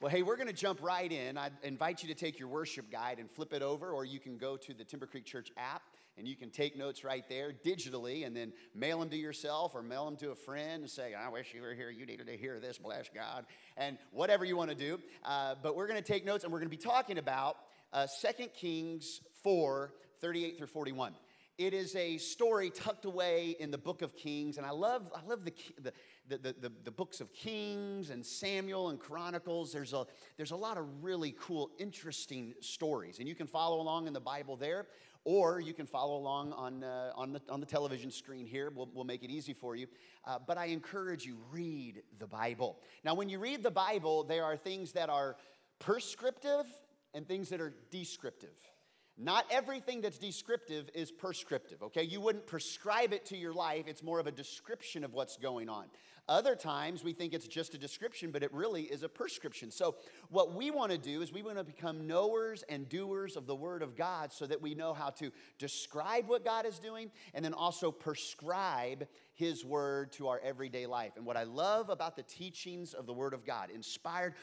Well, hey, we're going to jump right in. I invite you to take your worship guide and flip it over, or you can go to the Timber Creek Church app and you can take notes right there digitally and then mail them to yourself or mail them to a friend and say, I wish you were here. You needed to hear this, bless God, and whatever you want to do. Uh, but we're going to take notes and we're going to be talking about uh, 2 Kings 4 38 through 41. It is a story tucked away in the book of Kings, and I love, I love the, the, the, the, the, books of Kings and Samuel and Chronicles. There's a, there's a lot of really cool, interesting stories, and you can follow along in the Bible there, or you can follow along on, uh, on, the, on the television screen here. We'll, we'll make it easy for you. Uh, but I encourage you, read the Bible. Now, when you read the Bible, there are things that are prescriptive and things that are descriptive. Not everything that's descriptive is prescriptive, okay? You wouldn't prescribe it to your life, it's more of a description of what's going on. Other times we think it's just a description, but it really is a prescription. So, what we want to do is we want to become knowers and doers of the Word of God so that we know how to describe what God is doing and then also prescribe His Word to our everyday life. And what I love about the teachings of the Word of God, inspired,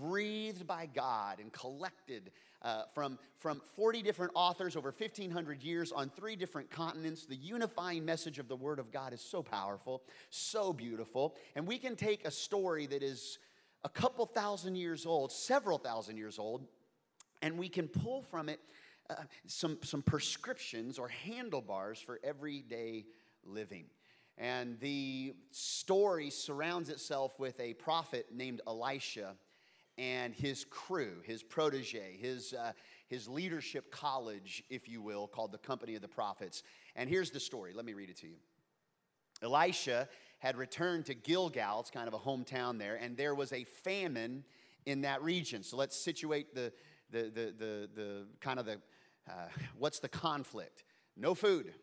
breathed by God, and collected uh, from, from 40 different authors over 1,500 years on three different continents. The unifying message of the Word of God is so powerful, so beautiful. And we can take a story that is a couple thousand years old, several thousand years old, and we can pull from it uh, some, some prescriptions or handlebars for everyday living. And the story surrounds itself with a prophet named Elisha and his crew, his protege, his, uh, his leadership college, if you will, called the Company of the Prophets. And here's the story. Let me read it to you. Elisha had returned to Gilgal, it's kind of a hometown there, and there was a famine in that region. So let's situate the, the, the, the, the kind of the, uh, what's the conflict? No food.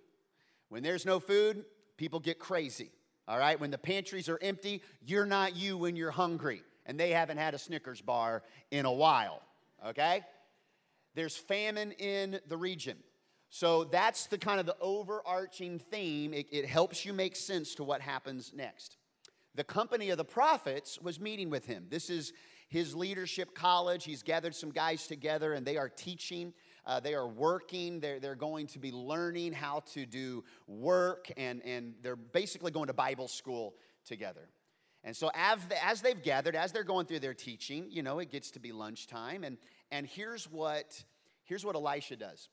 When there's no food, people get crazy. All right? When the pantries are empty, you're not you when you're hungry and they haven't had a Snickers bar in a while, okay? There's famine in the region. So that's the kind of the overarching theme. It, it, helps you make sense to what happens next. The company of the prophets was meeting with him. This is his leadership college. He's gathered some guys together and they are teaching. Uh, they are working. They're, they're going to be learning how to do work and, and they're basically going to Bible school together. And so as, as they've gathered, as they're going through their teaching, you know, it gets to be lunchtime. And, and here's, what, here's what Elisha does.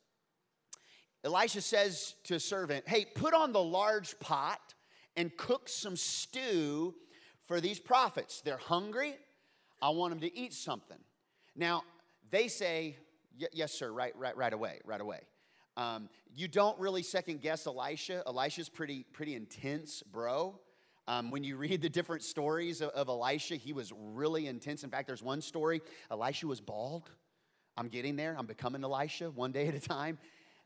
Elisha says to a servant, Hey, put on the large pot and cook some stew for these prophets. They're hungry. I want them to eat something. Now, they say, Yes, sir, right, right, right away, right away. Um, you don't really second guess Elisha. Elisha's pretty, pretty intense, bro. Um, when you read the different stories of, of Elisha, he was really intense. In fact, there's one story Elisha was bald. I'm getting there. I'm becoming Elisha one day at a time.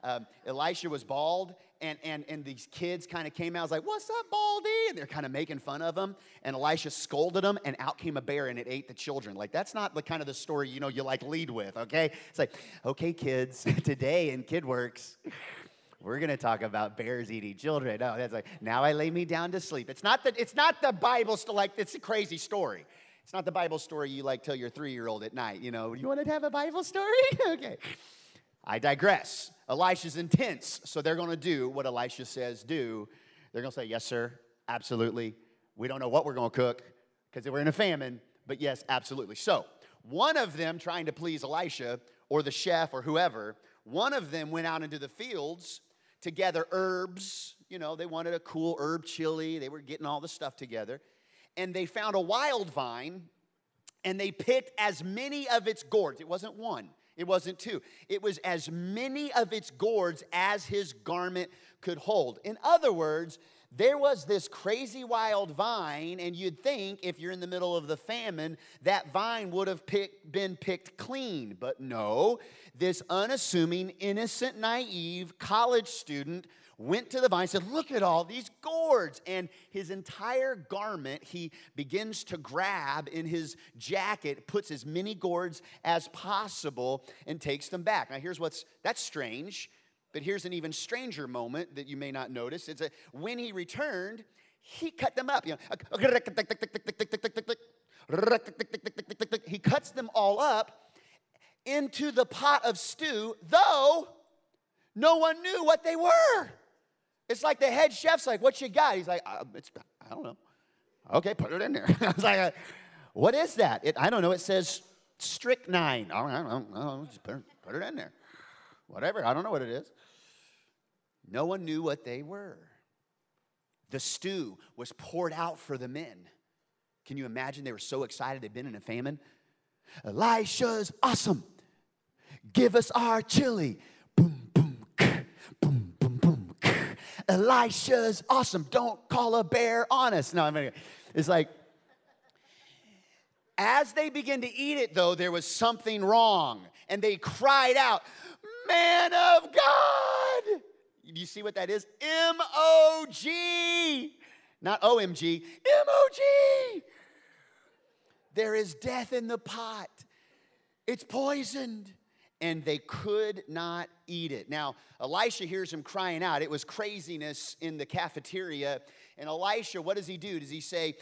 Um, Elisha was bald, and, and, and these kids kind of came out. I was like, What's up, Baldy? And they're kind of making fun of him. And Elisha scolded them, and out came a bear, and it ate the children. Like, that's not the kind of the story you know you like lead with, okay? It's like, Okay, kids, today in KidWorks, we're to talk about bears eating children. No, that's like, now I lay me down to sleep. It's not, the, it's not the Bible, st- like, it's a crazy story. It's not the Bible story you like tell your three year old at night. You know, you want to have a Bible story? okay. I digress. Elisha's intense, so they're going to do what Elisha says do. They're going to say, Yes, sir, absolutely. We don't know what we're going to cook because we're in a famine, but yes, absolutely. So, one of them trying to please Elisha or the chef or whoever, one of them went out into the fields to gather herbs. You know, they wanted a cool herb chili. They were getting all the stuff together. And they found a wild vine and they picked as many of its gourds. It wasn't one, it wasn't two. It was as many of its gourds as his garment could hold. In other words, there was this crazy wild vine, and you'd think if you're in the middle of the famine, that vine would have pick, been picked clean. But no, this unassuming, innocent, naive college student went to the vine said, Look at all these gourds. And his entire garment he begins to grab in his jacket, puts as many gourds as possible, and takes them back. Now, here's what's that's strange but here's an even stranger moment that you may not notice. It's that when he returned, he cut them up. You know. He cuts them all up into the pot of stew, though no one knew what they were. It's like the head chef's like, What you got? He's like, uh, I, I don't know. Okay, put it in there. I was like, uh, What is that? It, I don't know. It says strychnine. All right, I don't know. Just put put it in there. Whatever. I don't know what it is. No one knew what they were. The stew was poured out for the men. Can you imagine? They were so excited they'd been in a famine. Elisha's awesome. Give us our chili. Elisha's awesome. Don't call a bear on us. No, I'm mean, it's like, as they begin to eat it, though, there was something wrong. And they cried out, Man of God! Do you see what that is? M O G, not O M G, M O G. There is death in the pot, it's poisoned. And they could not eat it. Now, Elisha hears him crying out. It was craziness in the cafeteria. And Elisha, what does he do? Does he say,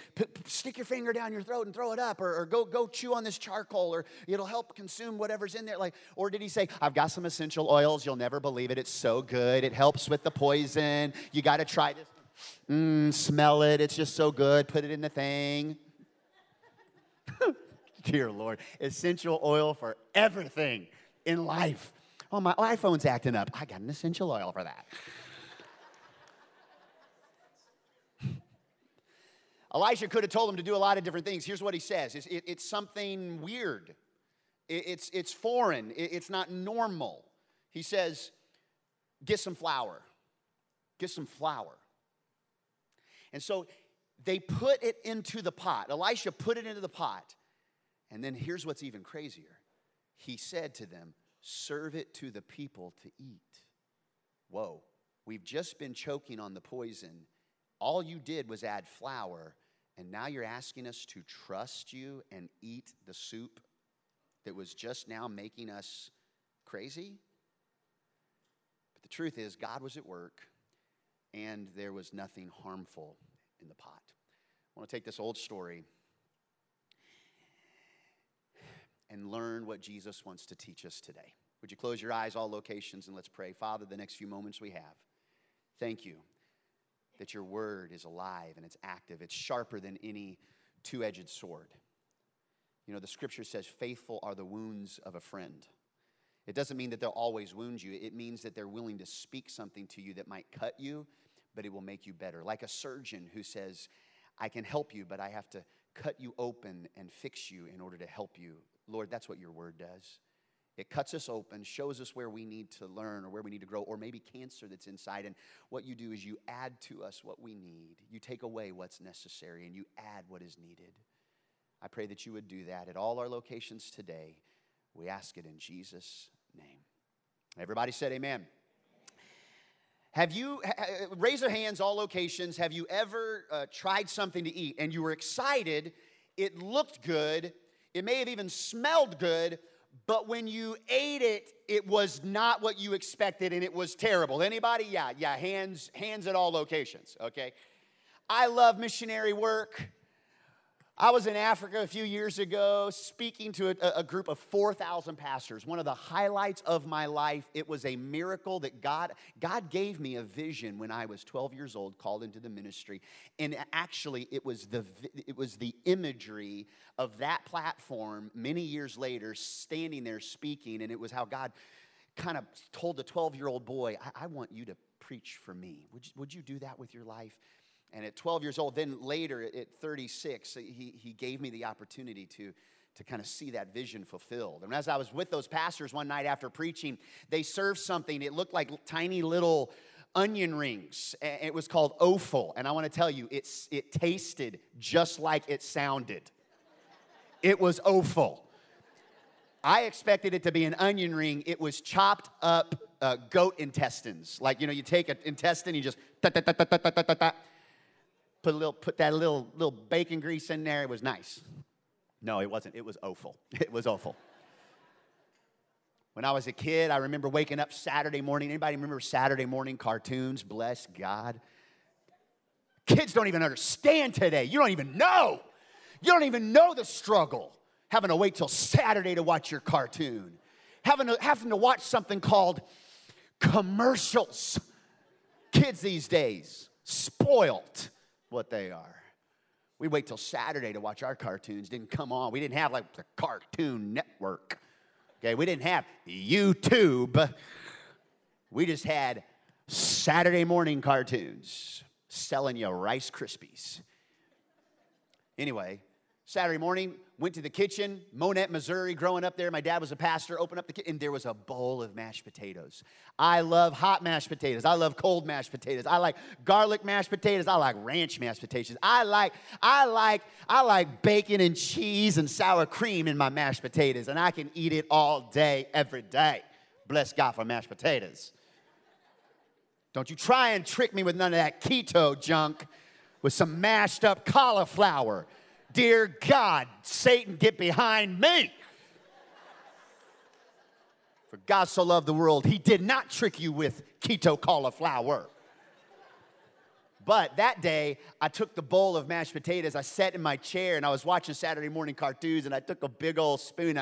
stick your finger down your throat and throw it up, or, or, go, go chew on this charcoal, or it'll help consume whatever's in there? Like, or did he say, I've got some essential oils, you'll never believe it, it's so good, it helps with the poison, you gotta try this. Mmm, smell it, it's just so good, put it in the thing. Dear Lord, essential oil for everything in life. Oh, my iPhone's acting up. I got an essential oil for that. Elisha could have told him to do a lot of different things. Here's what he says it's, it, it's something weird, it, it's, it's foreign, it, it's not normal. He says, Get some flour. Get some flour. And so they put it into the pot. Elisha put it into the pot. And then here's what's even crazier he said to them, Serve it to the people to eat. Whoa, we've just been choking on the poison. All you did was add flour, and now you're asking us to trust you and eat the soup that was just now making us crazy? But the truth is, God was at work, and there was nothing harmful in the pot. I want to take this old story and learn what Jesus wants to teach us today. Would you close your eyes, all locations, and let's pray? Father, the next few moments we have, thank you that your word is alive and it's active. It's sharper than any two edged sword. You know, the scripture says, faithful are the wounds of a friend. It doesn't mean that they'll always wound you, it means that they're willing to speak something to you that might cut you, but it will make you better. Like a surgeon who says, I can help you, but I have to cut you open and fix you in order to help you Lord, that's what your word does. It cuts us open, shows us where we need to learn or where we need to grow, or maybe cancer that's inside. And what you do is you add to us what we need. You take away what's necessary and you add what is needed. I pray that you would do that at all our locations today. We ask it in Jesus' name. Everybody said amen. Have you, raise your hands, all locations, have you ever uh, tried something to eat and you were excited, it looked good, it may have even smelled good, but when you ate it, it was not what you expected and it was terrible. Anybody? Yeah, yeah, hands, hands at all locations, okay? I love missionary work. I was in Africa a few years ago speaking to a, a, group of 4,000 pastors. One of the highlights of my life, it was a miracle that God, God gave me a vision when I was 12 years old, called into the ministry. And actually, it was the, it was the imagery of that platform many years later, standing there speaking. And it was how God kind of told the 12 year old boy, I, I want you to preach for me. Would you, would you do that with your life? And at 12 years old, then later at 36, he, he gave me the opportunity to, to kind of see that vision fulfilled. And as I was with those pastors one night after preaching, they served something. It looked like tiny little onion rings. It was called offal. And I want to tell you, it's, it tasted just like it sounded. It was offal. I expected it to be an onion ring. It was chopped up uh, goat intestines. Like, you know, you take an intestine, you just put a little, put that little, little bacon grease in there. It was nice. No, it wasn't. It was awful. It was awful. When I was a kid, I remember waking up Saturday morning. Anybody remember Saturday morning cartoons? Bless God. Kids don't even understand today. You don't even know. You don't even know the struggle. having to wait till Saturday to watch your cartoon, having to, having to watch something called commercials. Kids these days, spoiled what they are. We wait till Saturday to watch our cartoons. Didn't come on. We didn't have like the Cartoon Network. Okay, we didn't have YouTube. We just had Saturday morning cartoons selling you Rice Krispies. Anyway, Saturday morning, went to the kitchen, Monett, Missouri, growing up there. My dad was a pastor, opened up the kitchen, and there was a bowl of mashed potatoes. I love hot mashed potatoes. I love cold mashed potatoes. I like garlic mashed potatoes. I like ranch mashed potatoes. I like, I like, I like bacon and cheese and sour cream in my mashed potatoes, and I can eat it all day, every day. Bless God for mashed potatoes. Don't you try and trick me with none of that keto junk with some mashed up cauliflower Dear God, Satan, get behind me. For God so loved the world, he did not trick you with keto cauliflower. But that day, I took the bowl of mashed potatoes, I sat in my chair, and I was watching Saturday morning cartoons, and I took a big old spoon.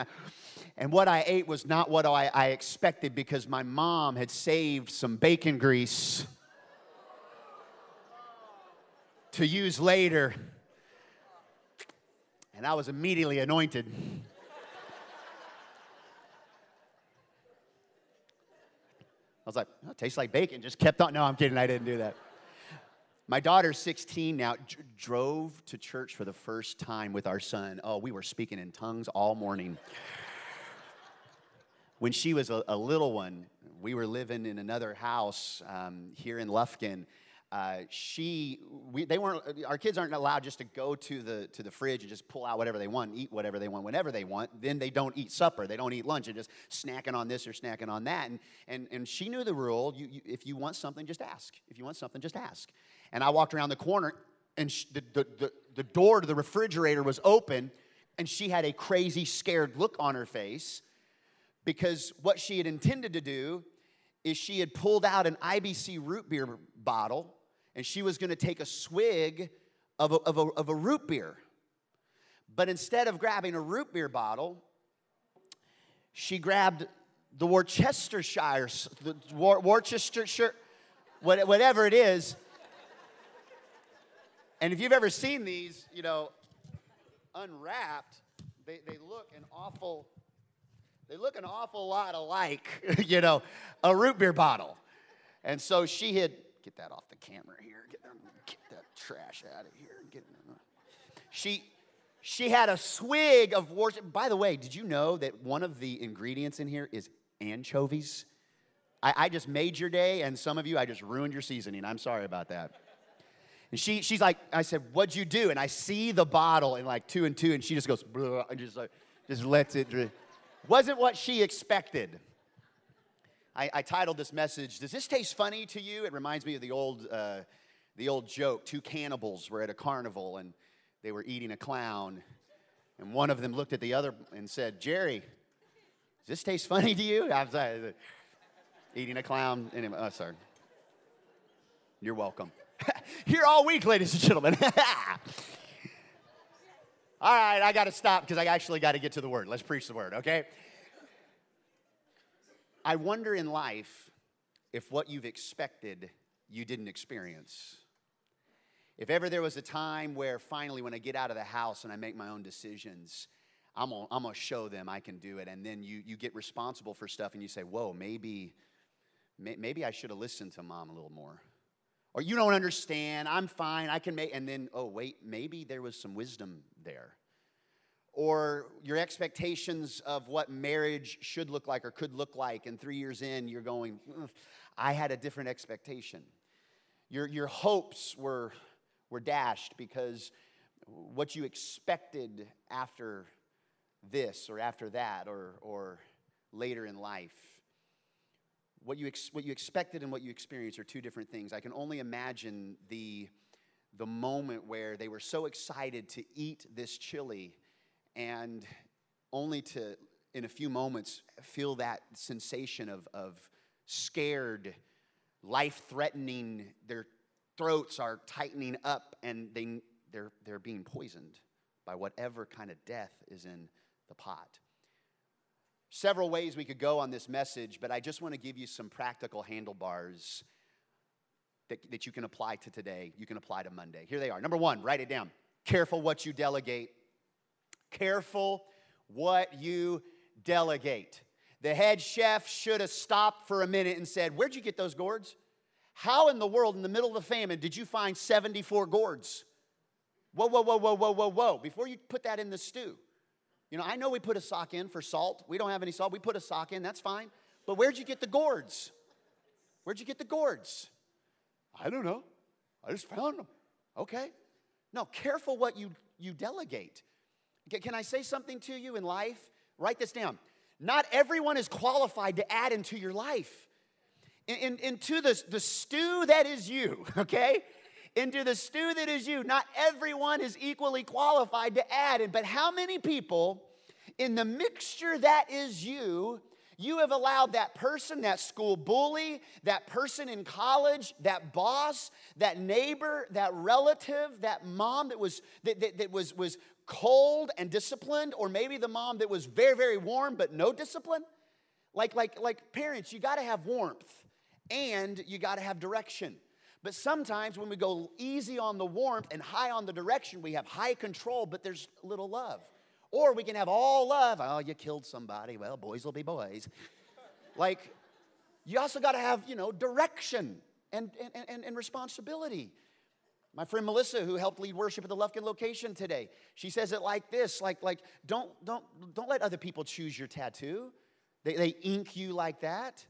And what I ate was not what I, I expected because my mom had saved some bacon grease to use later and I was immediately anointed. I was like, oh, it tastes like bacon. Just kept on. No, I'm kidding. I didn't do that. My daughter's 16 now, d- drove to church for the first time with our son. Oh, we were speaking in tongues all morning. when she was a, a little one, we were living in another house um, here in Lufkin, uh, she, we, they weren't, our kids aren't allowed just to go to the, to the fridge and just pull out whatever they want, and eat whatever they want, whenever they want. Then they don't eat supper. They don't eat lunch. They're just snacking on this or snacking on that. And, and, and she knew the rule. You, you, if you want something, just ask. If you want something, just ask. And I walked around the corner and she, the, the, the, the door to the refrigerator was open and she had a crazy scared look on her face because what she had intended to do is she had pulled out an IBC root beer bottle and she was going to take a swig of a, of, a, of a root beer. But instead of grabbing a root beer bottle, she grabbed the Worcestershire, the Worcestershire, whatever it is. And if you've ever seen these, you know, unwrapped, they, they look an awful, they look an awful lot alike, you know, a root beer bottle. And so she had get that off the camera here. Get, get that trash out of here. Get, she, she had a swig of worship. By the way, did you know that one of the ingredients in here is anchovies? I, I just made your day, and some of you, I just ruined your seasoning. I'm sorry about that. And she, she's like, I said, what'd you do? And I see the bottle in like two and two, and she just goes, and just like, just lets it drip. Wasn't what she expected. I, I, titled this message, Does This Taste Funny to You? It reminds me of the old, uh, the old joke. Two cannibals were at a carnival and they were eating a clown. And one of them looked at the other and said, Jerry, does this taste funny to you? I'm sorry. Eating a clown. Anyway, oh, sorry. You're welcome. Here all week, ladies and gentlemen. all right, I got to stop because I actually got to get to the word. Let's preach the word, okay? I wonder in life if what you've expected you didn't experience. If ever there was a time where finally, when I get out of the house and I make my own decisions, I'm gonna, I'm gonna show them I can do it. And then you, you get responsible for stuff and you say, whoa, maybe, maybe I should have listened to mom a little more. Or you don't understand, I'm fine, I can make, and then, oh, wait, maybe there was some wisdom there or your expectations of what marriage should look like or could look like, and three years in, you're going, mm, I had a different expectation. Your, your hopes were, were dashed because what you expected after this or after that or, or later in life. What you, ex- what you expected and what you experienced are two different things. I can only imagine the, the moment where they were so excited to eat this chili and only to, in a few moments, feel that sensation of, of scared, life threatening, their throats are tightening up and they, they're, they're being poisoned by whatever kind of death is in the pot. Several ways we could go on this message, but I just want to give you some practical handlebars that, that you can apply to today, you can apply to Monday. Here they are. Number one, write it down. Careful what you delegate. Careful what you delegate. The head chef should have stopped for a minute and said, Where'd you get those gourds? How in the world, in the middle of the famine, did you find 74 gourds? Whoa, whoa, whoa, whoa, whoa, whoa, whoa. Before you put that in the stew. You know, I know we put a sock in for salt. We don't have any salt. We put a sock in, that's fine. But where'd you get the gourds? Where'd you get the gourds? I don't know. I just found them. Okay. No, careful what you, you delegate. Can I say something to you in life? Write this down. Not everyone is qualified to add into your life. In, in, into the, the stew that is you, okay? Into the stew that is you. Not everyone is equally qualified to add in, but how many people in the mixture that is you you have allowed that person, that school bully, that person in college, that boss, that neighbor, that relative, that mom that was that, that, that was, was cold and disciplined, or maybe the mom that was very, very warm but no discipline. Like, like, like parents, you gotta have warmth and you gotta have direction. But sometimes when we go easy on the warmth and high on the direction, we have high control, but there's little love. Or we can have all love. Oh, you killed somebody. Well, boys will be boys. like, you also got to have, you know, direction and, and, and, and responsibility. My friend Melissa, who helped lead worship at the Lufkin location today, she says it like this: like, like, don't, don't, don't let other people choose your tattoo. They, they ink you like that.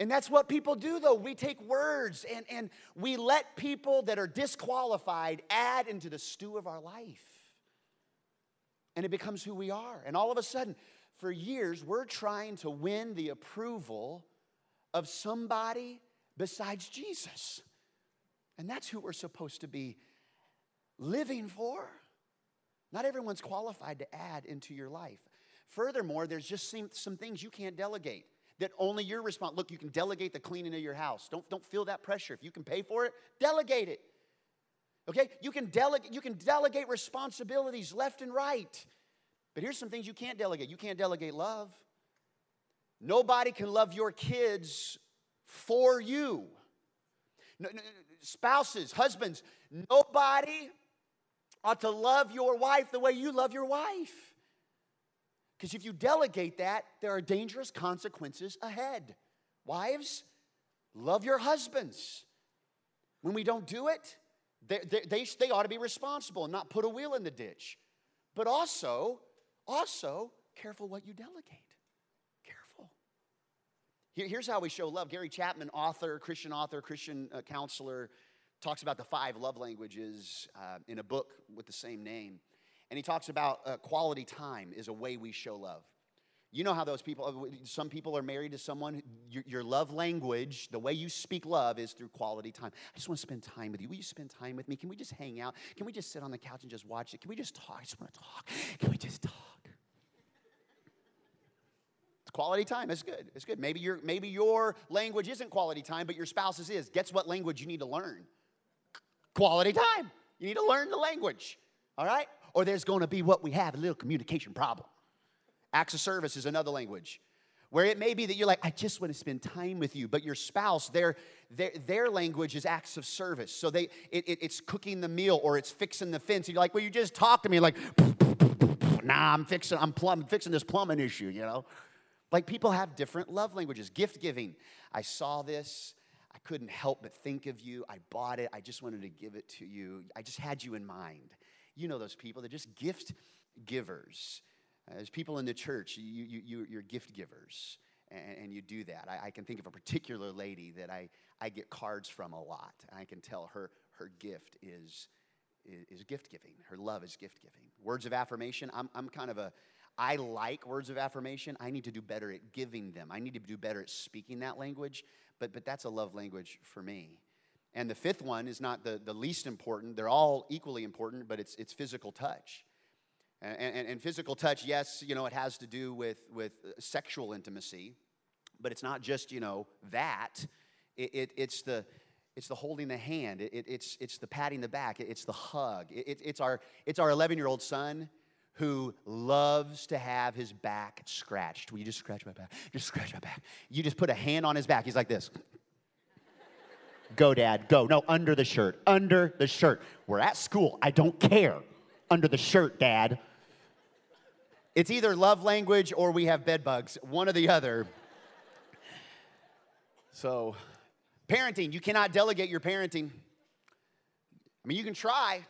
And that's what people do, though. We take words and, and we let people that are disqualified add into the stew of our life and it becomes who we are. And all of a sudden, for years, we're trying to win the approval of somebody besides Jesus. And that's who we're supposed to be living for. Not everyone's qualified to add into your life. Furthermore, there's just some, some things you can't delegate that only you're responsible. Look, you can delegate the cleaning of your house. Don't, don't feel that pressure. If you can pay for it, delegate it. Okay? You can delegate you can delegate responsibilities left and right. But here's some things you can't delegate. You can't delegate love. Nobody can love your kids for you. No, no, spouses, husbands, nobody ought to love your wife the way you love your wife. Because if you delegate that, there are dangerous consequences ahead. Wives, love your husbands. When we don't do it, they, they, they, ought to be responsible and not put a wheel in the ditch. But also, also, careful what you delegate. Here's how we show love. Gary Chapman, author, Christian author, Christian uh, counselor, talks about the five love languages uh, in a book with the same name. And he talks about uh, quality time is a way we show love. You know how those people, uh, some people are married to someone, your, your, love language, the way you speak love is through quality time. I just want to spend time with you. Will you spend time with me? Can we just hang out? Can we just sit on the couch and just watch it? Can we just talk? I just want to talk. Can we just talk? Quality time. It's good. It's good. Maybe your, maybe your language isn't quality time, but your spouse's is. Guess what language you need to learn? Quality time. You need to learn the language. All right? Or there's going to be what we have a little communication problem. Acts of service is another language where it may be that you're like, I just want to spend time with you, but your spouse, their, their, their language is acts of service. So they, it, it, it's cooking the meal or it's fixing the fence. And you're like, well, you just talk to me like, nah, I'm fixing, I'm, plumb, fixing this plumbing issue, you know? Like people have different love languages. Gift giving. I saw this. I couldn't help but think of you. I bought it. I just wanted to give it to you. I just had you in mind. You know those people. They're just gift givers. Uh, As people in the church, you, you, you're gift givers, and, and you do that. I, I, can think of a particular lady that I, I get cards from a lot. I can tell her her gift is, is, is gift giving. Her love is gift giving. Words of affirmation, I'm, I'm kind of a, I like words of affirmation. I need to do better at giving them. I need to do better at speaking that language, but, but that's a love language for me. And the fifth one is not the, the least important. They're all equally important, but it's, it's physical touch. And, and, and, physical touch, yes, you know, it has to do with, with uh, sexual intimacy, but it's not just, you know, that. It, it, it's, the, it's the holding the hand. It, it's, it's the patting the back. it's the hug. it's, our, it's our 11 year old son who loves to have his back scratched. Will you just scratch my back? Just scratch my back. You just put a hand on his back. He's like this. go, dad, go. No, under the shirt, under the shirt. We're at school. I don't care. Under the shirt, dad. It's either love language or we have bed bugs, one or the other. So, parenting, you cannot delegate your parenting. I mean, you can try,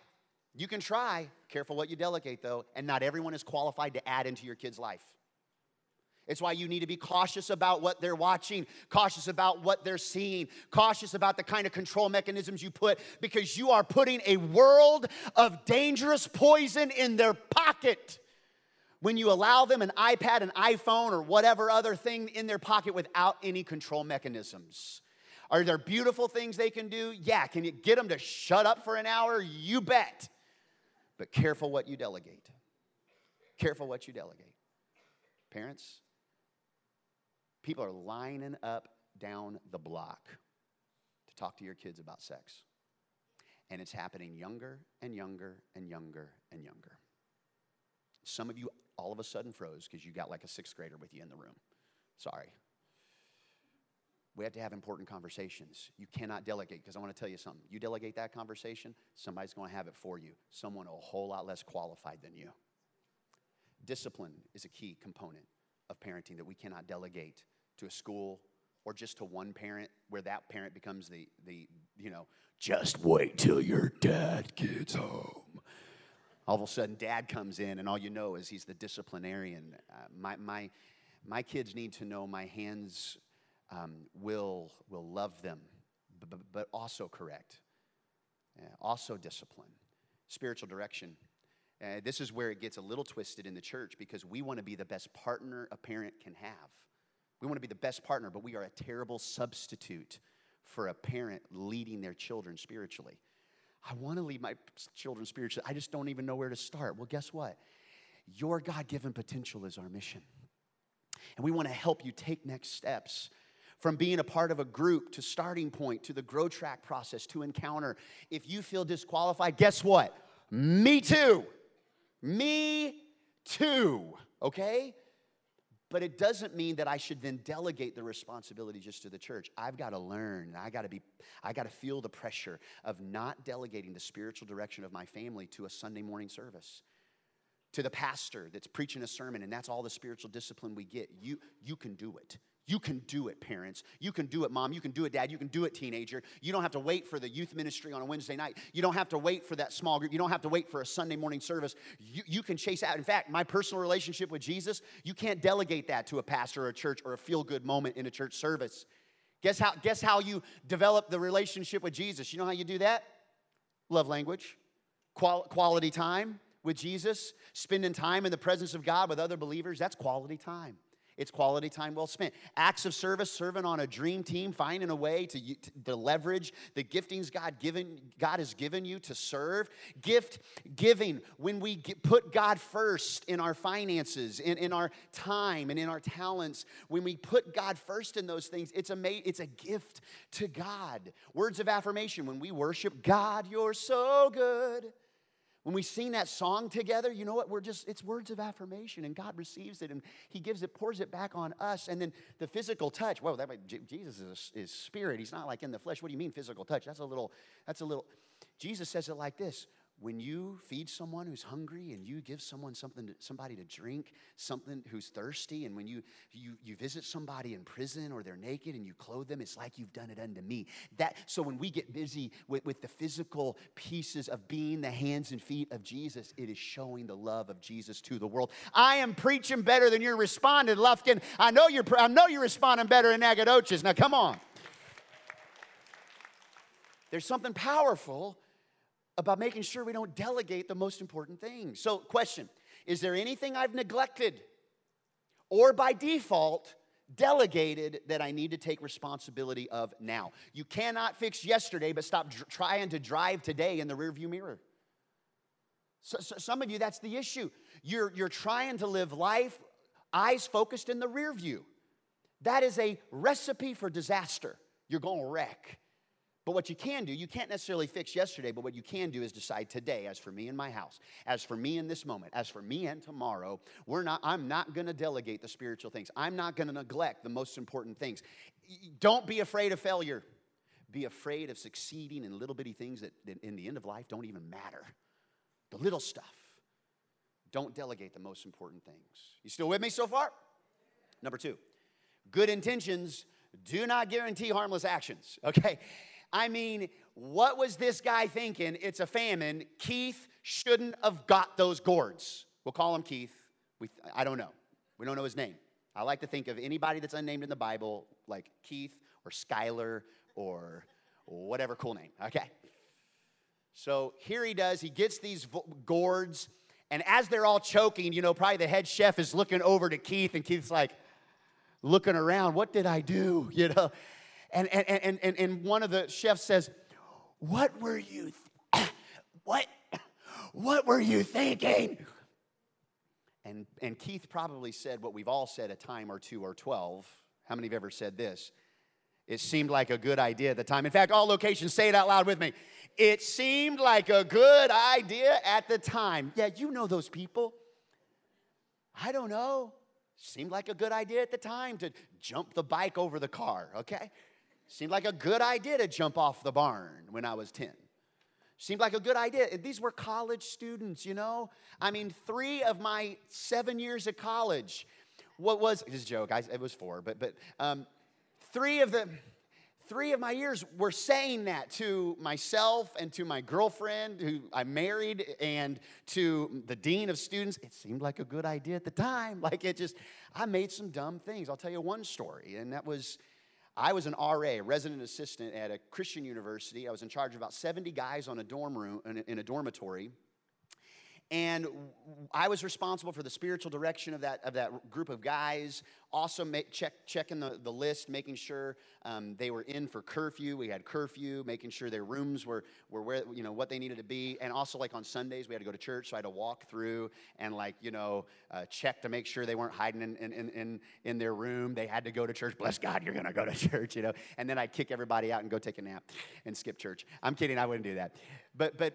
you can try. Careful what you delegate, though, and not everyone is qualified to add into your kid's life. It's why you need to be cautious about what they're watching, cautious about what they're seeing, cautious about the kind of control mechanisms you put, because you are putting a world of dangerous poison in their pocket when you allow them an iPad, an iPhone, or whatever other thing in their pocket without any control mechanisms. Are there beautiful things they can do? Yeah. Can you get them to shut up for an hour? You bet. But careful what you delegate. Careful what you delegate. Parents, people are lining up down the block to talk to your kids about sex. And it's happening younger and younger and younger and younger. Some of you all of a sudden froze because you got like a sixth grader with you in the room. Sorry. We have to have important conversations. You cannot delegate because I want to tell you something. You delegate that conversation, somebody's going to have it for you. Someone a whole lot less qualified than you. Discipline is a key component of parenting that we cannot delegate to a school or just to one parent where that parent becomes the the you know just wait till your dad gets home all of a sudden dad comes in and all you know is he's the disciplinarian uh, my my my kids need to know my hands um, will, will love them, but, but also correct, also discipline, spiritual direction. Uh, this is where it gets a little twisted in the church because we want to be the best partner a parent can have. We want to be the best partner, but we are a terrible substitute for a parent leading their children spiritually. I want to lead my children spiritually. I just don't even know where to start. Well, guess what? Your God given potential is our mission. And we want to help you take next steps from being a part of a group to starting point to the grow track process to encounter. If you feel disqualified, guess what? Me too. Me too. Okay? But it doesn't mean that I should then delegate the responsibility just to the church. I've got to learn. I got to be I got to feel the pressure of not delegating the spiritual direction of my family to a Sunday morning service. To the pastor that's preaching a sermon and that's all the spiritual discipline we get. You you can do it. You can do it, parents. You can do it, mom. You can do it, dad. You can do it, teenager. You don't have to wait for the youth ministry on a Wednesday night. You don't have to wait for that small group. You don't have to wait for a Sunday morning service. You, you can chase out. In fact, my personal relationship with Jesus, you can't delegate that to a pastor or a church or a feel good moment in a church service. Guess how, guess how you develop the relationship with Jesus? You know how you do that? Love language, Qual- quality time with Jesus, spending time in the presence of God with other believers. That's quality time. It's quality time well spent. Acts of service, serving on a dream team, finding a way to, to leverage the giftings God given God has given you to serve. Gift giving when we get, put God first in our finances, in, in our time, and in our talents. When we put God first in those things, it's a it's a gift to God. Words of affirmation when we worship God, you're so good. When we sing that song together, you know what? We're just, it's words of affirmation, and God receives it and He gives it, pours it back on us. And then the physical touch, whoa, that, Jesus is, is spirit. He's not like in the flesh. What do you mean physical touch? That's a little, that's a little, Jesus says it like this when you feed someone who's hungry and you give someone something to, somebody to drink something who's thirsty and when you, you you visit somebody in prison or they're naked and you clothe them it's like you've done it unto me. That so when we get busy with, with the physical pieces of being the hands and feet of jesus it is showing the love of jesus to the world. I am preaching better than you're responding lufkin. I know you're i know you're responding better in nacogdoches now come on. There's something powerful about making sure we don't delegate the most important things. So, question Is there anything I've neglected or by default delegated that I need to take responsibility of now? You cannot fix yesterday, but stop dr- trying to drive today in the rearview mirror. So, so some of you, that's the issue. You're, you're trying to live life eyes focused in the rear view. That is a recipe for disaster. You're going to wreck. But what you can do, you can't necessarily fix yesterday, but what you can do is decide today, as for me and my house, as for me in this moment, as for me and tomorrow, we're not, I'm not gonna delegate the spiritual things. I'm not gonna neglect the most important things. Don't be afraid of failure. Be afraid of succeeding in little bitty things that in the end of life don't even matter. The little stuff. Don't delegate the most important things. You still with me so far? Number two, good intentions do not guarantee harmless actions, okay? I mean, what was this guy thinking? It's a famine. Keith shouldn't have got those gourds. We'll call him Keith. We, I don't know. We don't know his name. I like to think of anybody that's unnamed in the Bible like Keith or Skylar or whatever cool name. Okay. So here he does. He gets these gourds, and as they're all choking, you know, probably the head chef is looking over to Keith, and Keith's like looking around. What did I do? You know. And, and, and, and, one of the chefs says, What were you, th- what, what were you thinking? And, and Keith probably said what we've all said a time or two or 12. How many have ever said this? It seemed like a good idea at the time. In fact, all locations, say it out loud with me. It seemed like a good idea at the time. Yeah, you know those people. I don't know. Seemed like a good idea at the time to jump the bike over the car, okay? Seemed like a good idea to jump off the barn when I was 10. Seemed like a good idea. These were college students, you know? I mean, three of my seven years of college, what was, this is a joke, I, it was four, but, but um, three of the, three of my years were saying that to myself and to my girlfriend who I married and to the dean of students. It seemed like a good idea at the time. Like it just, I made some dumb things. I'll tell you one story, and that was I was an RA, resident assistant at a Christian university. I was in charge of about 70 guys on a dorm room, in a, in a dormitory. And I was responsible for the spiritual direction of that, of that group of guys. Also, make, check, checking the, the list, making sure um, they were in for curfew. We had curfew, making sure their rooms were, were where, you know, what they needed to be. And also, like on Sundays, we had to go to church, so I had to walk through and, like, you know, uh, check to make sure they weren't hiding in, in, in, in their room. They had to go to church. Bless God, you're going to go to church, you know. And then I'd kick everybody out and go take a nap and skip church. I'm kidding, I wouldn't do that. But, but,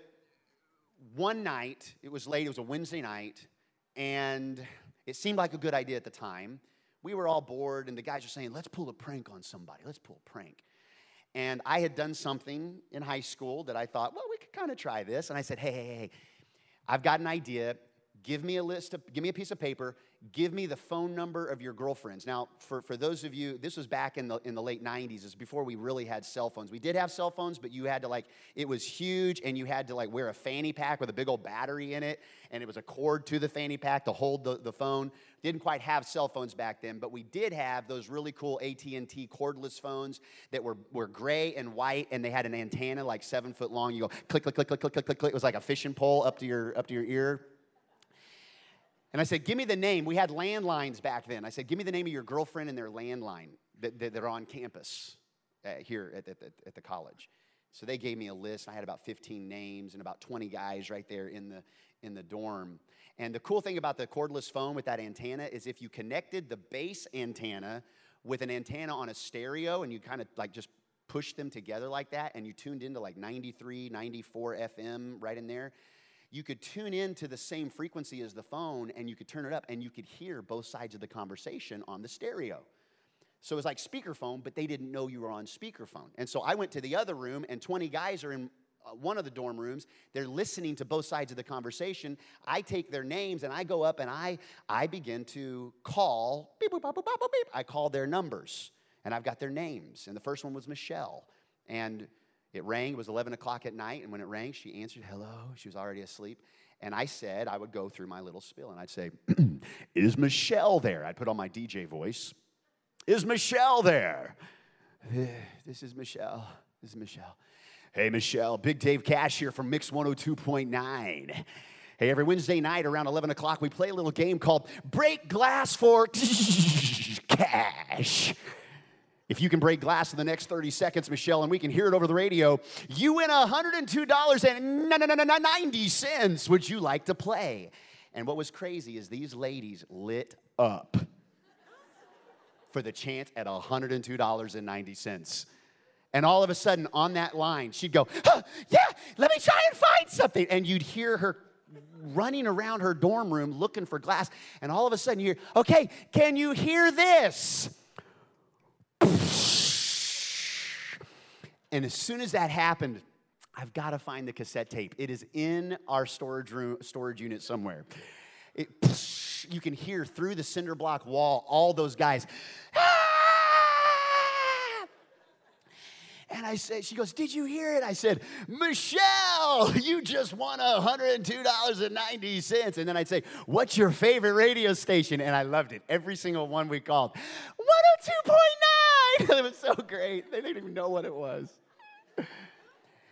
one night, it was late, it was a Wednesday night, and it seemed like a good idea at the time. We were all bored, and the guys were saying, let's pull a prank on somebody, let's pull a prank. And I had done something in high school that I thought, well, we could kind of try this. And I said, hey, hey, hey, I've got an idea. Give me a list, of, give me a piece of paper, give me the phone number of your girlfriends. Now, for, for those of you, this was back in the, in the late 90s, is before we really had cell phones. We did have cell phones, but you had to like, it was huge and you had to like wear a fanny pack with a big old battery in it, and it was a cord to the fanny pack to hold the, the phone. Didn't quite have cell phones back then, but we did have those really cool AT&T cordless phones that were, were gray and white, and they had an antenna like seven foot long. You go click, click, click, click, click, click, click, click. It was like a fishing pole up to your, up to your ear and I said, Give me the name. We had landlines back then. I said, Give me the name of your girlfriend and their landline that, that, that are on campus uh, here at, at, at, the college. So they gave me a list. I had about 15 names and about 20 guys right there in the, in the dorm. And the cool thing about the cordless phone with that antenna is if you connected the base antenna with an antenna on a stereo and you kind of like just pushed them together like that and you tuned into like 93, 94 FM right in there, you could tune in to the same frequency as the phone and you could turn it up and you could hear both sides of the conversation on the stereo. So it was like speakerphone, but they didn't know you were on speakerphone. And so I went to the other room, and 20 guys are in uh, one of the dorm rooms. They're listening to both sides of the conversation. I take their names and I go up and I, I begin to call, beep, beep, beep, beep. I call their numbers, and I've got their names. And the first one was Michelle. And it rang, it was 11 o'clock at night, and when it rang, she answered, hello. She was already asleep. And I said, I would go through my little spiel, and I'd say, Is Michelle there? I'd put on my DJ voice. Is Michelle there? This is Michelle. This is Michelle. Hey, Michelle, Big Dave Cash here from Mix 102.9. Hey, every Wednesday night around 11 o'clock, we play a little game called Break Glass for Cash. If you can break glass in the next 30 seconds, Michelle, and we can hear it over the radio, you win $102.90. Would you like to play? And what was crazy is these ladies lit up for the chance at $102.90. And all of a sudden, on that line, she'd go, huh, Yeah, let me try and find something. And you'd hear her running around her dorm room looking for glass. And all of a sudden, you hear, Okay, can you hear this? And as soon as that happened, I've got to find the cassette tape. It is in our storage room, storage unit somewhere. It, you can hear through the cinder block wall all those guys. Ah! And I said, she goes, Did you hear it? I said, Michelle, you just won $102.90. And then I'd say, What's your favorite radio station? And I loved it. Every single one we called, 102.9. it was so great. They didn't even know what it was.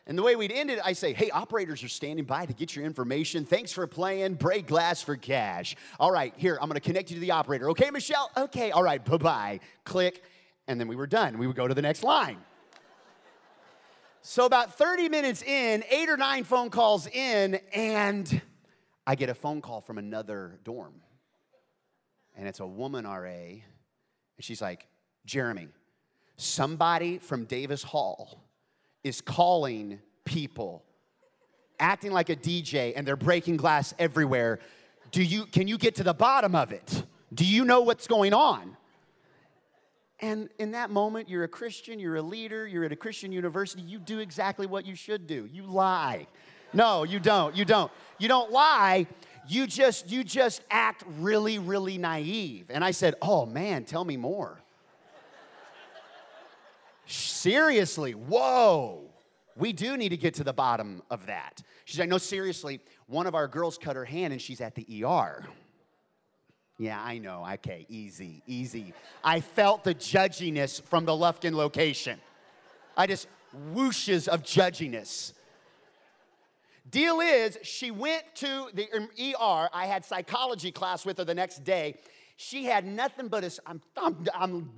And the way we'd end it, I say, hey, operators are standing by to get your information. Thanks for playing. Break glass for cash. All right, here, I'm gonna connect you to the operator. Okay, Michelle? Okay, all right, bye bye. Click. And then we were done. We would go to the next line. So, about 30 minutes in, eight or nine phone calls in, and I get a phone call from another dorm. And it's a woman RA. And she's like, Jeremy, somebody from Davis Hall is calling people, acting like a DJ, and they're breaking glass everywhere. Do you, can you get to the bottom of it? Do you know what's going on? And in that moment, you're a Christian, you're a leader, you're at a Christian university, you do exactly what you should do. You lie. No, you don't. You don't. You don't lie. You just you just act really really naive. And I said, "Oh man, tell me more." Seriously, whoa. We do need to get to the bottom of that. She's like, no, seriously, one of our girls cut her hand and she's at the ER. Yeah, I know. Okay, easy, easy. I felt the judginess from the Lufkin location. I just whooshes of judginess. Deal is, she went to the ER. I had psychology class with her the next day. She had nothing but a, I'm, I'm, I'm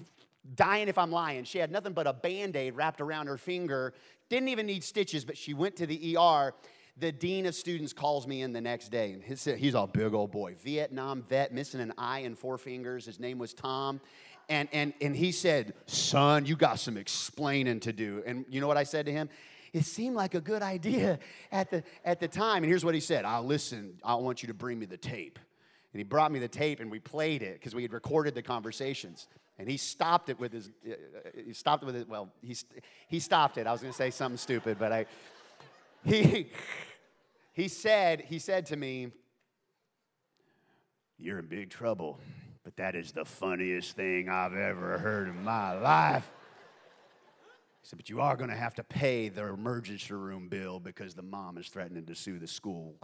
dying if I'm lying. She had nothing but a band aid wrapped around her finger, didn't even need stitches, but she went to the ER. The dean of students calls me in the next day, and his, he's a big old boy, Vietnam vet, missing an eye and four fingers. His name was Tom. And, and, and he said, Son, you got some explaining to do. And you know what I said to him? It seemed like a good idea at the, at the time. And here's what he said I'll listen, I want you to bring me the tape. And he brought me the tape and we played it because we had recorded the conversations. And he stopped it with his, uh, he stopped it with his, well, he, he stopped it. I was going to say something stupid, but I, he, he said, he said to me, you're in big trouble, but that is the funniest thing I've ever heard in my life. He said, but you are going to have to pay the emergency room bill because the mom is threatening to sue the school.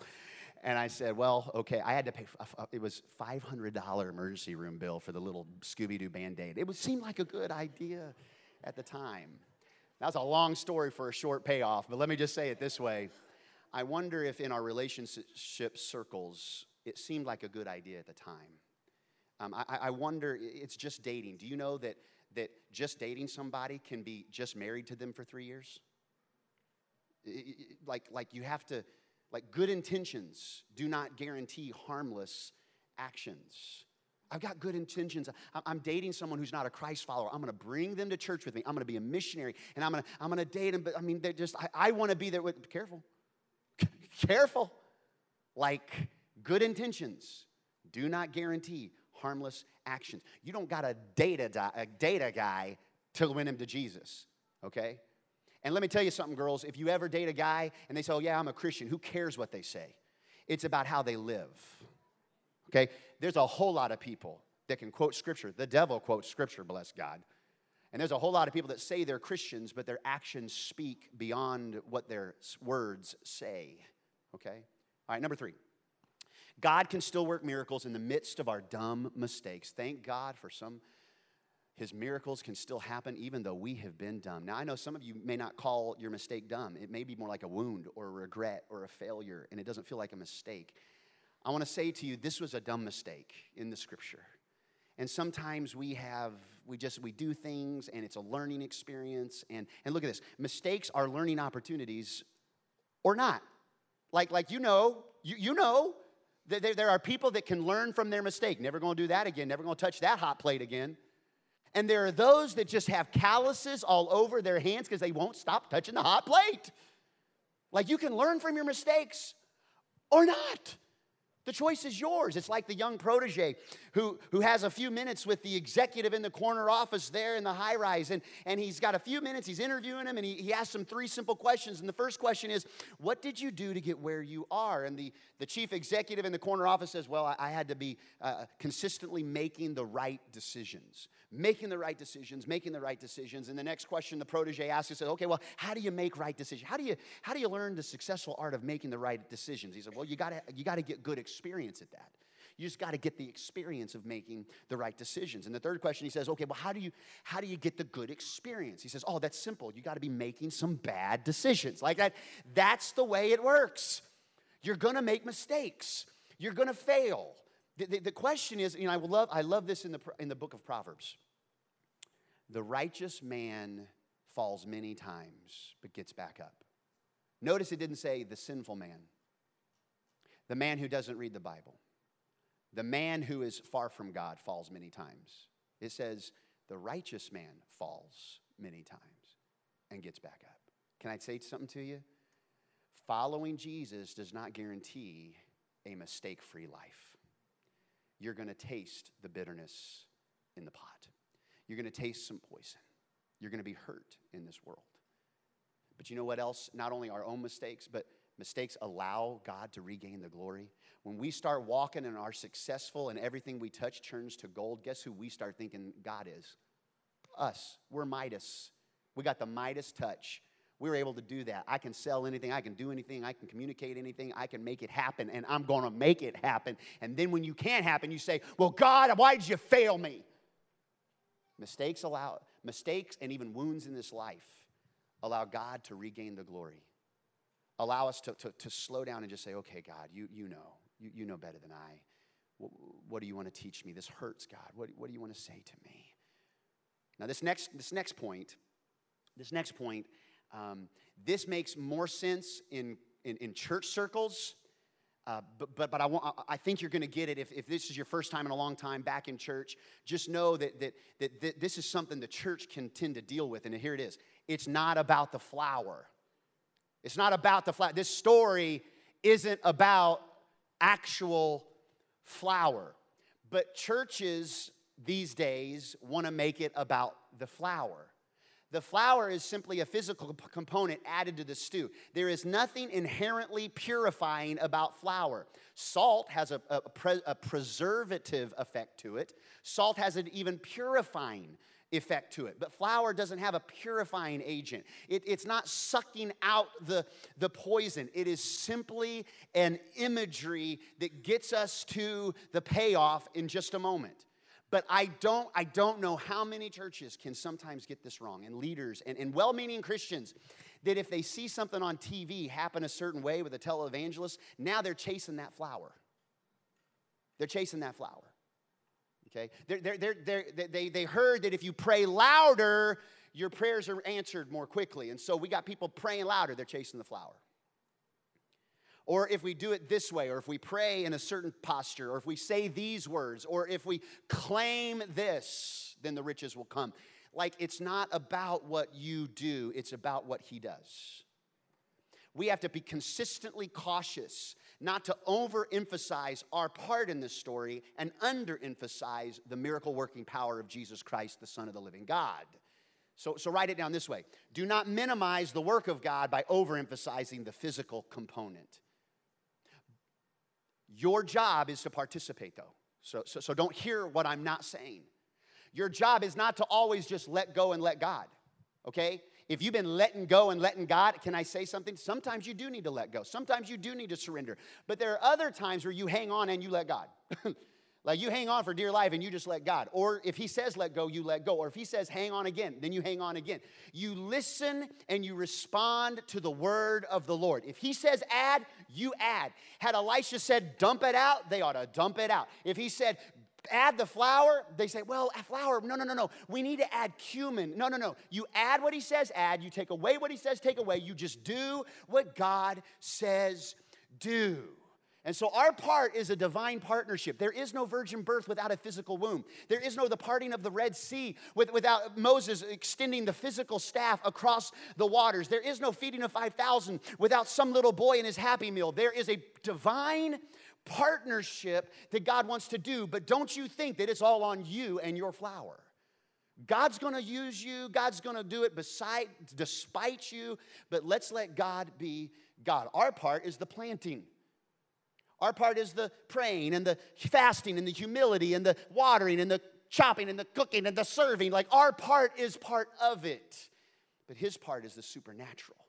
And I said, well, okay, I had to pay, uh, it was $500 emergency room bill for the little Scooby Doo band aid. It would seem like a good idea at the time. That's a long story for a short payoff, but let me just say it this way. I wonder if in our relationship circles, it seemed like a good idea at the time. Um, I, I wonder, it's just dating. Do you know that, that just dating somebody can be just married to them for three years? Like, like you have to like good intentions do not guarantee harmless actions. I've got good intentions. I'm dating someone who's not a Christ follower. I'm going to bring them to church with me. I'm going to be a missionary, and I'm going to I'm going to date them. But I mean, they're just I, I want to be there with. Careful, careful. Like good intentions do not guarantee harmless actions. You don't got a, a date a guy to win him to Jesus. Okay, and let me tell you something, girls. If you ever date a guy and they say, Oh, yeah, I'm a Christian, who cares what they say? It's about how they live. Okay? There's a whole lot of people that can quote scripture. The devil quotes scripture, bless God. And there's a whole lot of people that say they're Christians, but their actions speak beyond what their words say. Okay? All right, number three. God can still work miracles in the midst of our dumb mistakes. Thank God for some his miracles can still happen even though we have been dumb. Now, I know some of you may not call your mistake dumb. It may be more like a wound or a regret or a failure, and it doesn't feel like a mistake. I want to say to you, this was a dumb mistake in the scripture. And sometimes we have, we just, we do things and it's a learning experience. And, and look at this mistakes are learning opportunities or not. Like, like you know, you, you know, there, there are people that can learn from their mistake. Never gonna do that again, never gonna touch that hot plate again. and there are those that just have calluses all over their hands because they won't stop touching the hot plate. Like you can learn from your mistakes or not. The choice is yours. It's like the young protege who, who has a few minutes with the executive in the corner office there in the high rise. And, and he's got a few minutes, he's interviewing him, and he, he asks him three simple questions. And the first question is, What did you do to get where you are? And the, the chief executive in the corner office says, Well, I, I had to be uh, consistently making the right decisions. Making the right decisions, making the right decisions. And the next question the protege asks, he says, Okay, well, how do you make right decisions? How do you, how do you learn the successful art of making the right decisions? He said, Well, you gotta, you gotta get good experience experience at that. You just got to get the experience of making the right decisions. And the third question, he says, okay, well, how do you how do you get the good experience? He says, oh, that's simple. You got to be making some bad decisions. Like that, that's the way it works. You're gonna make mistakes. You're gonna fail. The, the, the question is, you know, I love I love this in the in the book of Proverbs. The righteous man falls many times, but gets back up. Notice it didn't say the sinful man the man who doesn't read the Bible, the man who is far from God falls many times. It says, the righteous man falls many times and gets back up. Can I say something to you? Following Jesus does not guarantee a mistake free life. You're going to taste the bitterness in the pot, you're going to taste some poison, you're going to be hurt in this world. But you know what else? Not only our own mistakes, but mistakes allow God to regain the glory. When we start walking and are successful and everything we touch turns to gold, guess who we start thinking God is? Us. We're Midas. We got the Midas touch. We were able to do that. I can sell anything, I can do anything, I can communicate anything, I can make it happen, and I'm gonna make it happen. And then when you can't happen, you say, Well, God, why did you fail me? Mistakes allow mistakes and even wounds in this life allow God to regain the glory allow us to, to, to, slow down and just say, okay, God, you, you know. You, you know better than I. What, what do you want to teach me? This hurts, God. What, what do you want to say to me? Now, this next, this next point, this next point, um, this makes more sense in, in, in church circles. Uh, but, but, but I, want, I think you're going to get it if, if this is your first time in a long time back in church. Just know that, that, that, that this is something the church can tend to deal with. And here it is it's not about the flour. It's not about the flour. This story isn't about actual flour. But churches these days want to make it about the flour. The flour is simply a physical component added to the stew. There is nothing inherently purifying about flour. Salt has a, a, pre, a preservative effect to it, salt has an even purifying effect to it. But flour doesn't have a purifying agent, it, it's not sucking out the, the poison. It is simply an imagery that gets us to the payoff in just a moment. But I don't, I don't know how many churches can sometimes get this wrong, and leaders and, and well meaning Christians that if they see something on TV happen a certain way with a televangelist, now they're chasing that flour. They're chasing that flour okay? They're, they're, they're, they they heard that if you pray louder, your prayers are answered more quickly. And so we got people praying louder, they're chasing the flour. Or if we do it this way, or if we pray in a certain posture, or if we say these words, or if we claim this, then the riches will come. Like it's not about what you do, it's about what He does. We have to be consistently cautious not to overemphasize our part in this story and underemphasize the miracle working power of Jesus Christ, the Son of the living God. So, so write it down this way do not minimize the work of God by overemphasizing the physical component. Your job is to participate, though. So, so, so don't hear what I'm not saying. Your job is not to always just let go and let God, okay? If you've been letting go and letting God, can I say something? Sometimes you do need to let go. Sometimes you do need to surrender. But there are other times where you hang on and you let God. like you hang on for dear life and you just let God. Or if He says let go, you let go. Or if He says hang on again, then you hang on again. You listen and you respond to the word of the Lord. If He says add, you add. Had Elisha said dump it out, they ought to dump it out. If He said add the flour, they say, well, flour, no, no, no, no. We need to add cumin. No, no, no. You add what he says, add. You take away what he says, take away. You just do what God says, do. And so our part is a divine partnership. There is no virgin birth without a physical womb. There is no the parting of the Red Sea with, without Moses extending the physical staff across the waters. There is no feeding of 5,000 without some little boy in his happy meal. There is a divine partnership that God wants to do, but don't you think that it's all on you and your flour. God's gonna use you, God's gonna do it beside, despite you, but let's let God be God. Our part is the planting. Our part is the praying and the fasting and the humility and the watering and the chopping and the cooking and the serving. Like our part is part of it. But his part is the supernatural.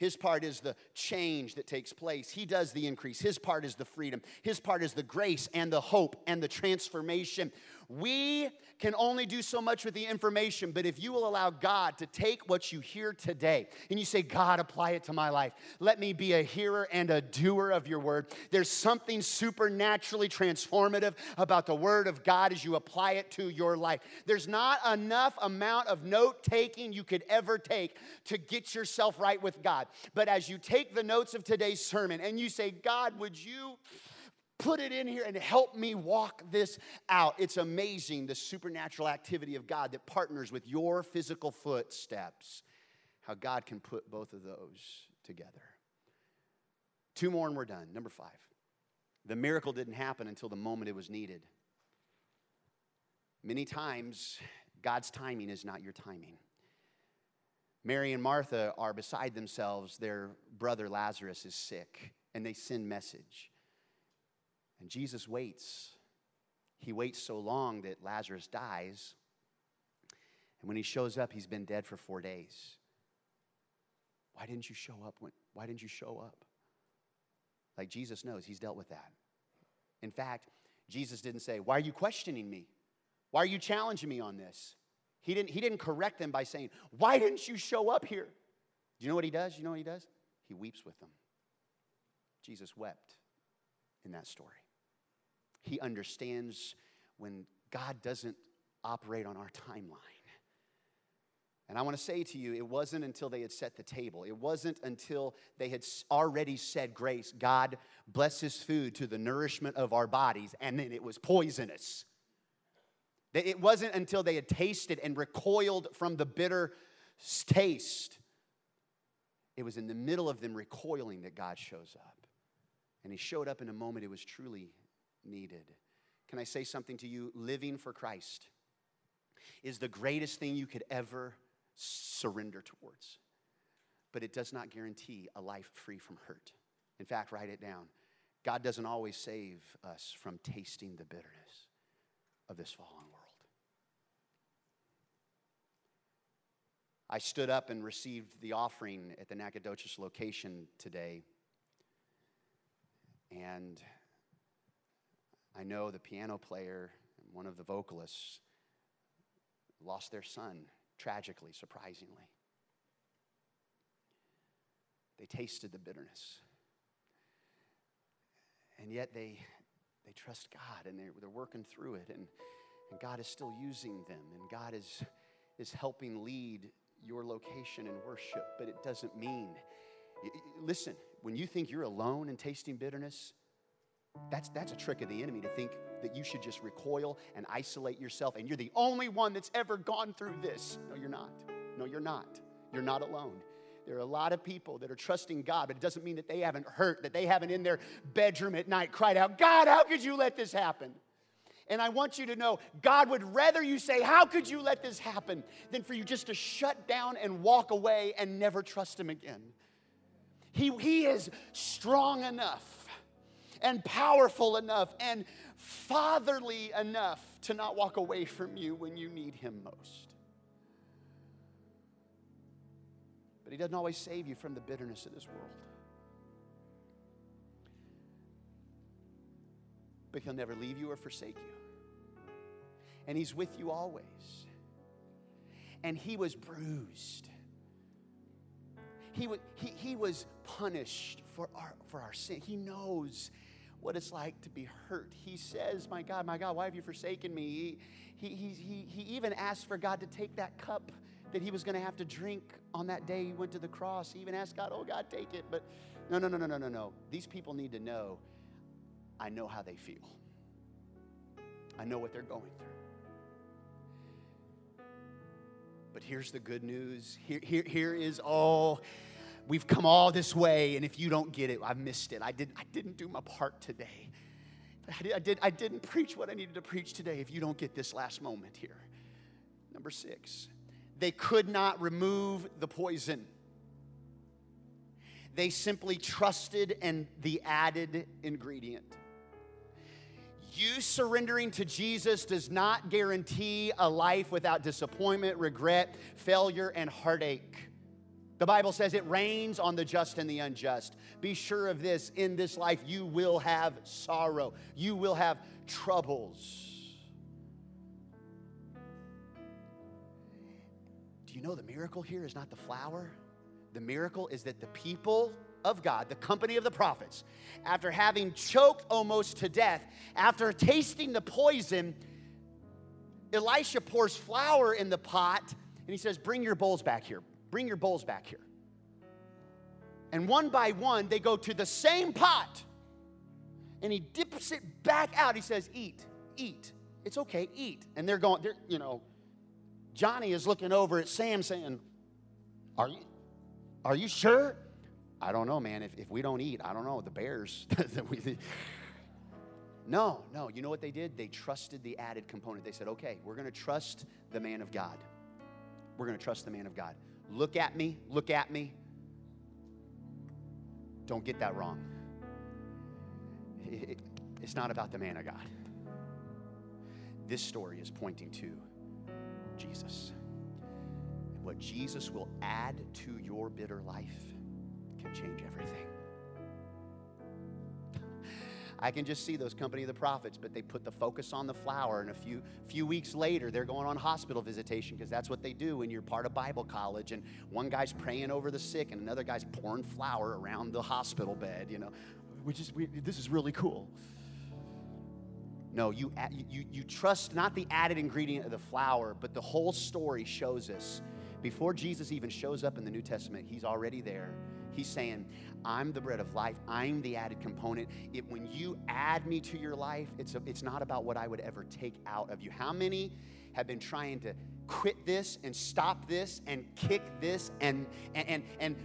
His part is the change that takes place. He does the increase. His part is the freedom. His part is the grace and the hope and the transformation. We can only do so much with the information, but if you will allow God to take what you hear today and you say, God, apply it to my life, let me be a hearer and a doer of your word. There's something supernaturally transformative about the word of God as you apply it to your life. There's not enough amount of note taking you could ever take to get yourself right with God. But as you take the notes of today's sermon and you say, God, would you put it in here and help me walk this out. It's amazing the supernatural activity of God that partners with your physical footsteps, how God can put both of those together. Two more and we're done. Number five. The miracle didn't happen until the moment it was needed. Many times, God's timing is not your timing. Mary and Martha are beside themselves. Their brother Lazarus is sick, and they send message. And Jesus waits. He waits so long that Lazarus dies. And when he shows up, he's been dead for four days. Why didn't you show up? When, why didn't you show up? Like Jesus knows, he's dealt with that. In fact, Jesus didn't say, Why are you questioning me? Why are you challenging me on this? He didn't, he didn't correct them by saying, Why didn't you show up here? Do you know what he does? You know what he does? He weeps with them. Jesus wept in that story. He understands when God doesn't operate on our timeline. And I want to say to you, it wasn't until they had set the table, it wasn't until they had already said grace, God bless his food to the nourishment of our bodies, and then it was poisonous. It wasn't until they had tasted and recoiled from the bitter taste. It was in the middle of them recoiling that God shows up. And he showed up in a moment it was truly needed. Can I say something to you? Living for Christ is the greatest thing you could ever surrender towards. But it does not guarantee a life free from hurt. In fact, write it down. God doesn't always save us from tasting the bitterness of this fallen world. I stood up and received the offering at the Nacogdoches location today. And I know the piano player and one of the vocalists lost their son tragically, surprisingly. They tasted the bitterness. And yet they, they trust God and they're, they're working through it. And, and God is still using them. And God is, is helping lead your location in worship. But it doesn't mean, listen, when you think you're alone in tasting bitterness, that's, that's a trick of the enemy to think that you should just recoil and isolate yourself and you're the only one that's ever gone through this. No, you're not. No, you're not. You're not alone. There are a lot of people that are trusting God, but it doesn't mean that they haven't hurt, that they haven't in their bedroom at night cried out, God, how could you let this happen? And I want you to know God would rather you say, How could you let this happen? than for you just to shut down and walk away and never trust Him again. He, he is strong enough and powerful enough and fatherly enough to not walk away from you when you need Him most. But He doesn't always save you from the bitterness of this world. But He'll never leave you or forsake you. And He's with you always. And He was bruised. He, was, he, he was punished for our, for our sin. He knows what it's like to be hurt. He says, My God, my God, why have you forsaken me? He, he, he, he even asked for God to take that cup that he was going to have to drink on that day he went to the cross. He even asked God, Oh, God, take it. But no, no, no, no, no, no, no. These people need to know I know how they feel. I know what they're going through. But here's the good news. Here, here, here is all. We've come all this way, and if you don't get it, I missed it. I, did, I didn't do my part today. I, did, I, did, I didn't preach what I needed to preach today if you don't get this last moment here. Number six, they could not remove the poison. They simply trusted in the added ingredient. You surrendering to Jesus does not guarantee a life without disappointment, regret, failure, and heartache. The Bible says it rains on the just and the unjust. Be sure of this in this life, you will have sorrow, you will have troubles. Do you know the miracle here is not the flour? The miracle is that the people of God, the company of the prophets, after having choked almost to death, after tasting the poison, Elisha pours flour in the pot and he says, Bring your bowls back here. Bring your bowls back here. And one by one, they go to the same pot and he dips it back out. He says, Eat, eat. It's okay, eat. And they're going, they're, you know, Johnny is looking over at Sam saying, Are you, are you sure? I don't know, man. If, if we don't eat, I don't know. The bears. no, no. You know what they did? They trusted the added component. They said, okay, we're going to trust the man of God. We're going to trust the man of God. Look at me. Look at me. Don't get that wrong. It, it, it's not about the man of God. This story is pointing to Jesus. What Jesus will add to your bitter life can change everything. I can just see those company of the prophets, but they put the focus on the flour, and a few few weeks later, they're going on hospital visitation because that's what they do when you're part of Bible college. And one guy's praying over the sick, and another guy's pouring flour around the hospital bed. You know, which is this is really cool. No, you, you, you trust not the added ingredient of the flour, but the whole story shows us. Before Jesus even shows up in the New Testament, he's already there He's saying, I'm the bread of life. I'm the added component. It, when you add me to your life, it's, a, it's not about what I would ever take out of you. How many have been trying to quit this and stop this and kick this and, and, and, and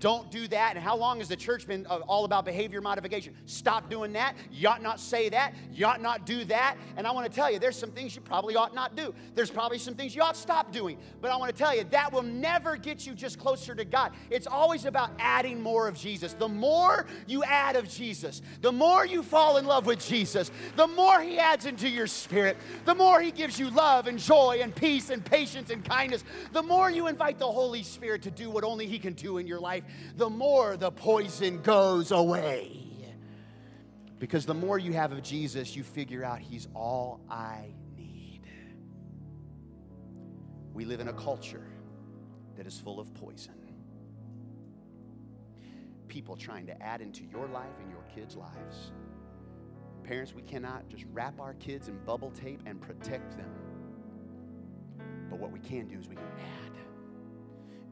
don't do that. And how long has the church been uh, all about behavior modification? Stop doing that. You ought not say that. You ought not do that. And I want to tell you, there's some things you probably ought not do. There's probably some things you ought stop doing. But I want to tell you, that will never get you just closer to God. It's always about adding more of Jesus. The more you add of Jesus, the more you fall in love with Jesus, the more He adds into your spirit, the more He gives you love and joy and peace and patience and kindness, the more you invite the Holy Spirit to do what only He can do in your life the more the poison goes away. Because the more you have of Jesus, you figure out He's all I need. We live in a culture that is full of poison. People trying to add into your life and your kids' lives. Parents, we cannot just wrap our kids in bubble tape and protect them. But what we can do is we can add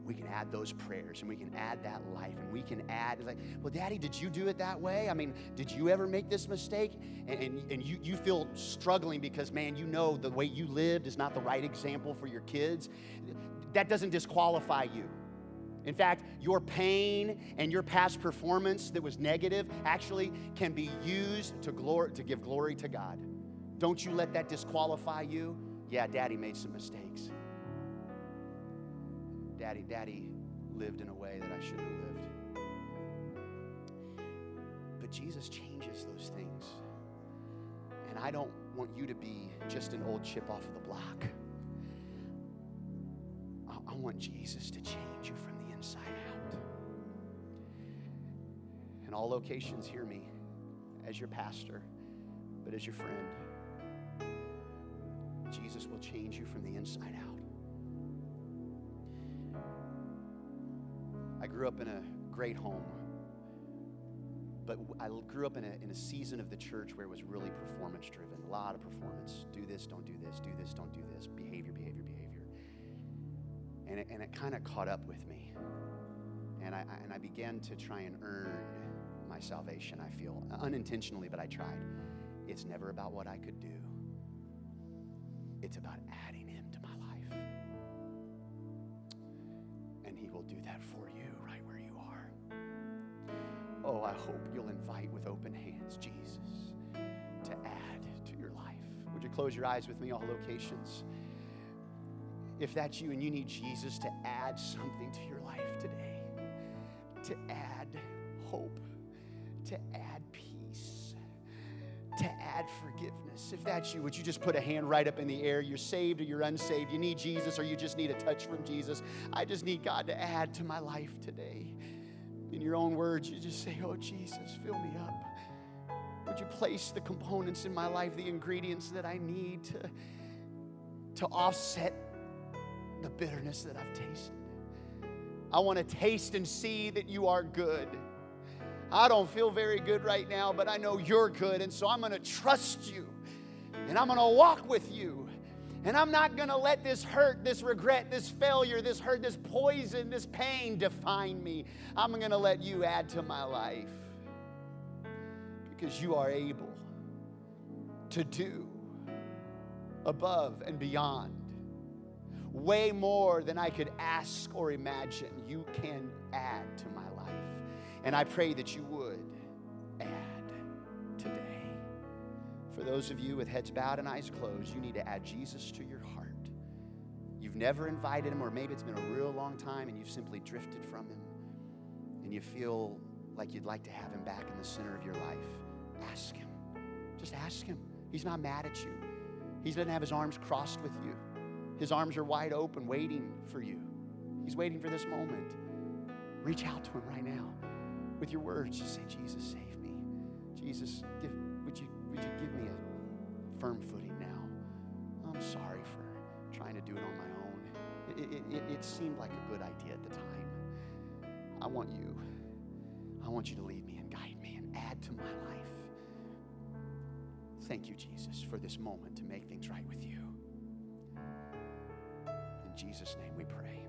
we can add those prayers and we can add that life and we can add it's like well daddy did you do it that way i mean did you ever make this mistake and, and, and, you, you feel struggling because man you know the way you lived is not the right example for your kids that doesn't disqualify you in fact, your pain and your past performance that was negative actually can be used to, glory, to give glory to God. Don't you let that disqualify you. Yeah, daddy made some mistakes. Daddy, Daddy lived in a way that I shouldn't have lived. But Jesus changes those things. And I don't want you to be just an old chip off of the block. I, want Jesus to change you from the inside out. In all locations, hear me as your pastor, but as your friend. Jesus will change you from the inside out. Grew up in a great home, but I grew up in a, in a season of the church where it was really performance driven. A lot of performance. Do this, don't do this, do this, don't do this. Behavior, behavior, behavior. And it, and it kind of caught up with me. And I, and I began to try and earn my salvation, I feel, unintentionally, but I tried. It's never about what I could do, it's about adding I hope you'll invite with open hands Jesus to add to your life. Would you close your eyes with me, all locations? If that's you and you need Jesus to add something to your life today, to add hope, to add peace, to add forgiveness. If that's you, would you just put a hand right up in the air? You're saved or you're unsaved. You need Jesus or you just need a touch from Jesus. I just need God to add to my life today. In your own words, you just say, Oh, Jesus, fill me up. Would you place the components in my life, the ingredients that I need to, to offset the bitterness that I've tasted? I want to taste and see that you are good. I don't feel very good right now, but I know you're good. And so I'm going to trust you and I'm going to walk with you. And I'm not going to let this hurt, this regret, this failure, this hurt, this poison, this pain define me. I'm going to let you add to my life because you are able to do above and beyond way more than I could ask or imagine. You can add to my life. And I pray that you would add today. For those of you with heads bowed and eyes closed, you need to add Jesus to your heart. You've never invited him, or maybe it's been a real long time and you've simply drifted from him, and you feel like you'd like to have him back in the center of your life. Ask him. Just ask him. He's not mad at you, he doesn't have his arms crossed with you. His arms are wide open, waiting for you. He's waiting for this moment. Reach out to him right now with your words. Just say, Jesus, save me. Jesus, give, would, you, give me a firm footing now? I'm sorry for trying to do it on my own. It, it, it, it seemed like a good idea at the time. I want you. I want you to lead me and guide me and add to my life. Thank you, Jesus, for this moment to make things right with you. In Jesus' name we pray.